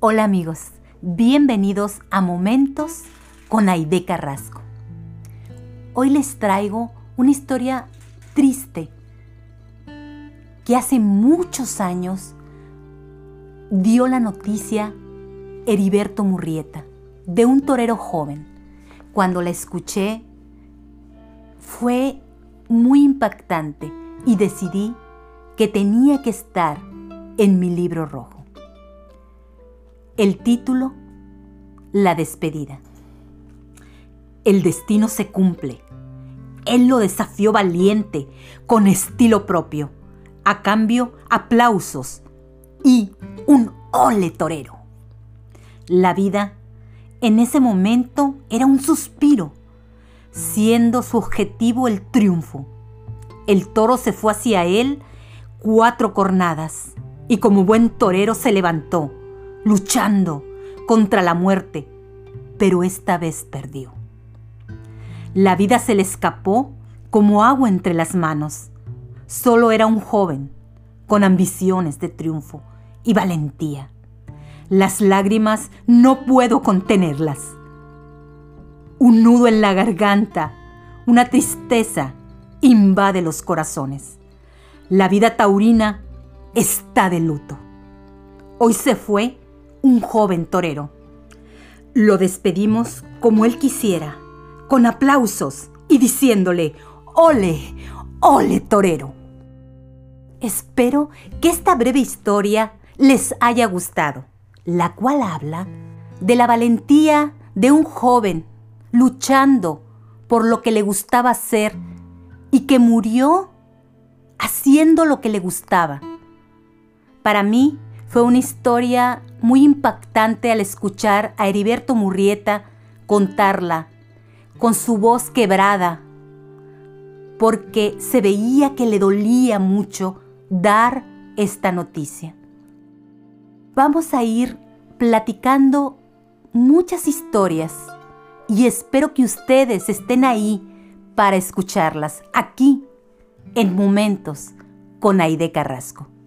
Hola amigos, bienvenidos a Momentos con Aide Carrasco. Hoy les traigo una historia triste que hace muchos años dio la noticia Heriberto Murrieta, de un torero joven. Cuando la escuché fue muy impactante y decidí que tenía que estar en mi libro rojo. El título, La despedida. El destino se cumple. Él lo desafió valiente, con estilo propio. A cambio, aplausos y un ole torero. La vida en ese momento era un suspiro, siendo su objetivo el triunfo. El toro se fue hacia él cuatro cornadas y como buen torero se levantó luchando contra la muerte, pero esta vez perdió. La vida se le escapó como agua entre las manos. Solo era un joven con ambiciones de triunfo y valentía. Las lágrimas no puedo contenerlas. Un nudo en la garganta, una tristeza invade los corazones. La vida taurina está de luto. Hoy se fue un joven torero. Lo despedimos como él quisiera, con aplausos y diciéndole, ole, ole torero. Espero que esta breve historia les haya gustado, la cual habla de la valentía de un joven luchando por lo que le gustaba hacer y que murió haciendo lo que le gustaba. Para mí, fue una historia muy impactante al escuchar a Heriberto Murrieta contarla con su voz quebrada, porque se veía que le dolía mucho dar esta noticia. Vamos a ir platicando muchas historias y espero que ustedes estén ahí para escucharlas aquí en Momentos con Aide Carrasco.